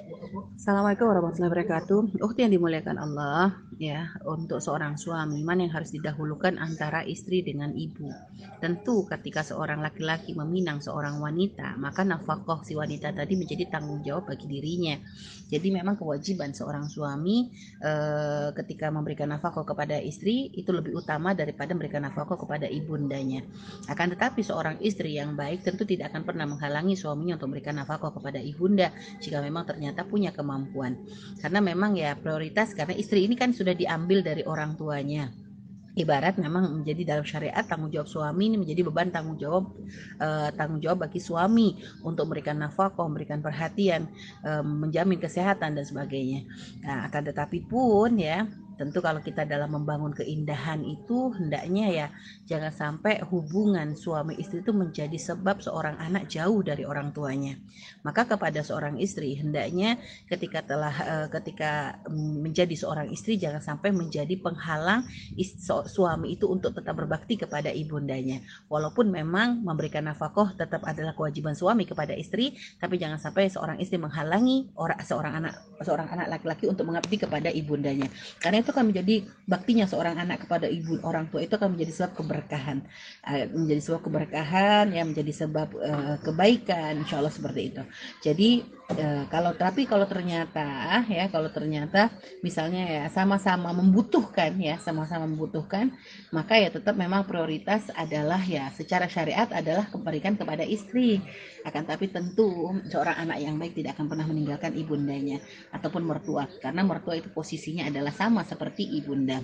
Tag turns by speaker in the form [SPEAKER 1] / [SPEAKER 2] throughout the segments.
[SPEAKER 1] Assalamualaikum warahmatullahi wabarakatuh. Ukti yang dimuliakan Allah, ya, untuk seorang suami mana yang harus didahulukan antara istri dengan ibu. Tentu ketika seorang laki-laki meminang seorang wanita, maka nafkah si wanita tadi menjadi tanggung jawab bagi dirinya. Jadi memang kewajiban seorang suami e, ketika memberikan nafkah kepada istri itu lebih utama daripada memberikan nafkah kepada ibundanya. Akan tetapi seorang istri yang baik tentu tidak akan pernah menghalangi suaminya untuk memberikan nafkah kepada ibunda jika memang ternyata punya punya kemampuan karena memang ya prioritas karena istri ini kan sudah diambil dari orang tuanya ibarat memang menjadi dalam syariat tanggung jawab suami ini menjadi beban tanggung jawab uh, tanggung jawab bagi suami untuk memberikan nafkah, memberikan perhatian, uh, menjamin kesehatan dan sebagainya. Nah, akan tetapi pun ya tentu kalau kita dalam membangun keindahan itu hendaknya ya jangan sampai hubungan suami istri itu menjadi sebab seorang anak jauh dari orang tuanya. Maka kepada seorang istri hendaknya ketika telah uh, ketika menjadi seorang istri jangan sampai menjadi penghalang suami itu untuk tetap berbakti kepada ibundanya. Walaupun memang memberikan nafkah tetap adalah kewajiban suami kepada istri tapi jangan sampai seorang istri menghalangi orang seorang anak seorang anak laki-laki untuk mengabdi kepada ibundanya. Karena itu itu akan menjadi baktinya seorang anak kepada ibu orang tua. Itu akan menjadi sebab keberkahan. Eh, menjadi sebab keberkahan ya menjadi sebab uh, kebaikan insya Allah seperti itu. Jadi uh, kalau tapi kalau ternyata ya kalau ternyata misalnya ya sama-sama membutuhkan ya sama-sama membutuhkan maka ya tetap memang prioritas adalah ya secara syariat adalah keberikan kepada istri. Akan tapi tentu seorang anak yang baik tidak akan pernah meninggalkan ibundanya ataupun mertua. Karena mertua itu posisinya adalah sama seperti seperti ibunda.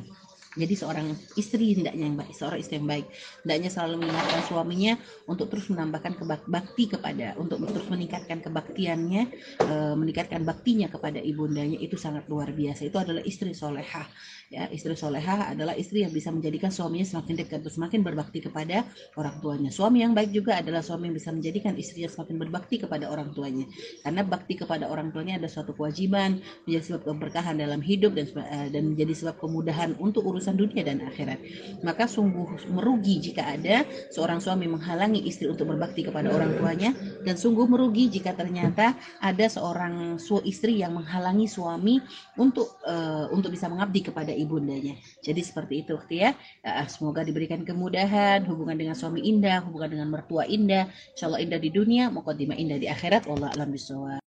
[SPEAKER 1] Jadi seorang istri hendaknya yang baik, seorang istri yang baik hendaknya selalu mengingatkan suaminya untuk terus menambahkan kebakti kepada, untuk terus meningkatkan kebaktiannya, e, meningkatkan baktinya kepada ibundanya itu sangat luar biasa. Itu adalah istri solehah. Ya, istri solehah adalah istri yang bisa menjadikan suaminya semakin dekat, semakin berbakti kepada orang tuanya. Suami yang baik juga adalah suami yang bisa menjadikan istrinya semakin berbakti kepada orang tuanya. Karena bakti kepada orang tuanya ada suatu kewajiban, menjadi sebab keberkahan dalam hidup dan eh, dan menjadi sebab kemudahan untuk urusan dunia dan akhirat. Maka sungguh merugi jika ada seorang suami menghalangi istri untuk berbakti kepada orang tuanya dan sungguh merugi jika ternyata ada seorang su istri yang menghalangi suami untuk uh, untuk bisa mengabdi kepada ibundanya. Jadi seperti itu ya. Semoga diberikan kemudahan, hubungan dengan suami indah, hubungan dengan mertua indah, insya Allah indah di dunia, mukaddimah indah di akhirat. Allah alam bisawab.